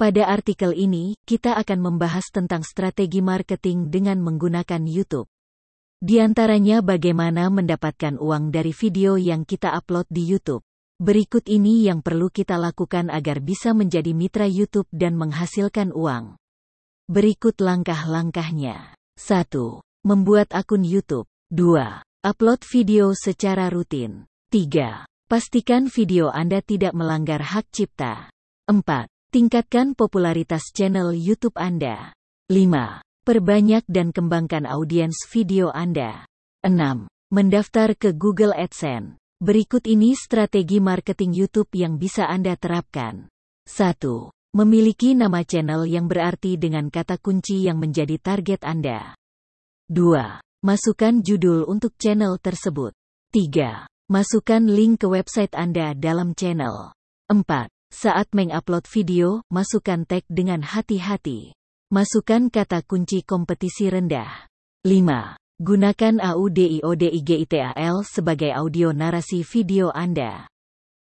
Pada artikel ini, kita akan membahas tentang strategi marketing dengan menggunakan YouTube. Di antaranya bagaimana mendapatkan uang dari video yang kita upload di YouTube. Berikut ini yang perlu kita lakukan agar bisa menjadi mitra YouTube dan menghasilkan uang. Berikut langkah-langkahnya. 1. Membuat akun YouTube. 2. Upload video secara rutin. 3. Pastikan video Anda tidak melanggar hak cipta. 4. Tingkatkan popularitas channel YouTube Anda. 5. Perbanyak dan kembangkan audiens video Anda. 6. Mendaftar ke Google AdSense. Berikut ini strategi marketing YouTube yang bisa Anda terapkan. 1. Memiliki nama channel yang berarti dengan kata kunci yang menjadi target Anda. 2. Masukkan judul untuk channel tersebut. 3. Masukkan link ke website Anda dalam channel. 4. Saat mengupload video, masukkan tag dengan hati-hati. Masukkan kata kunci kompetisi rendah. 5. Gunakan AUDIODIGITAL sebagai audio narasi video Anda.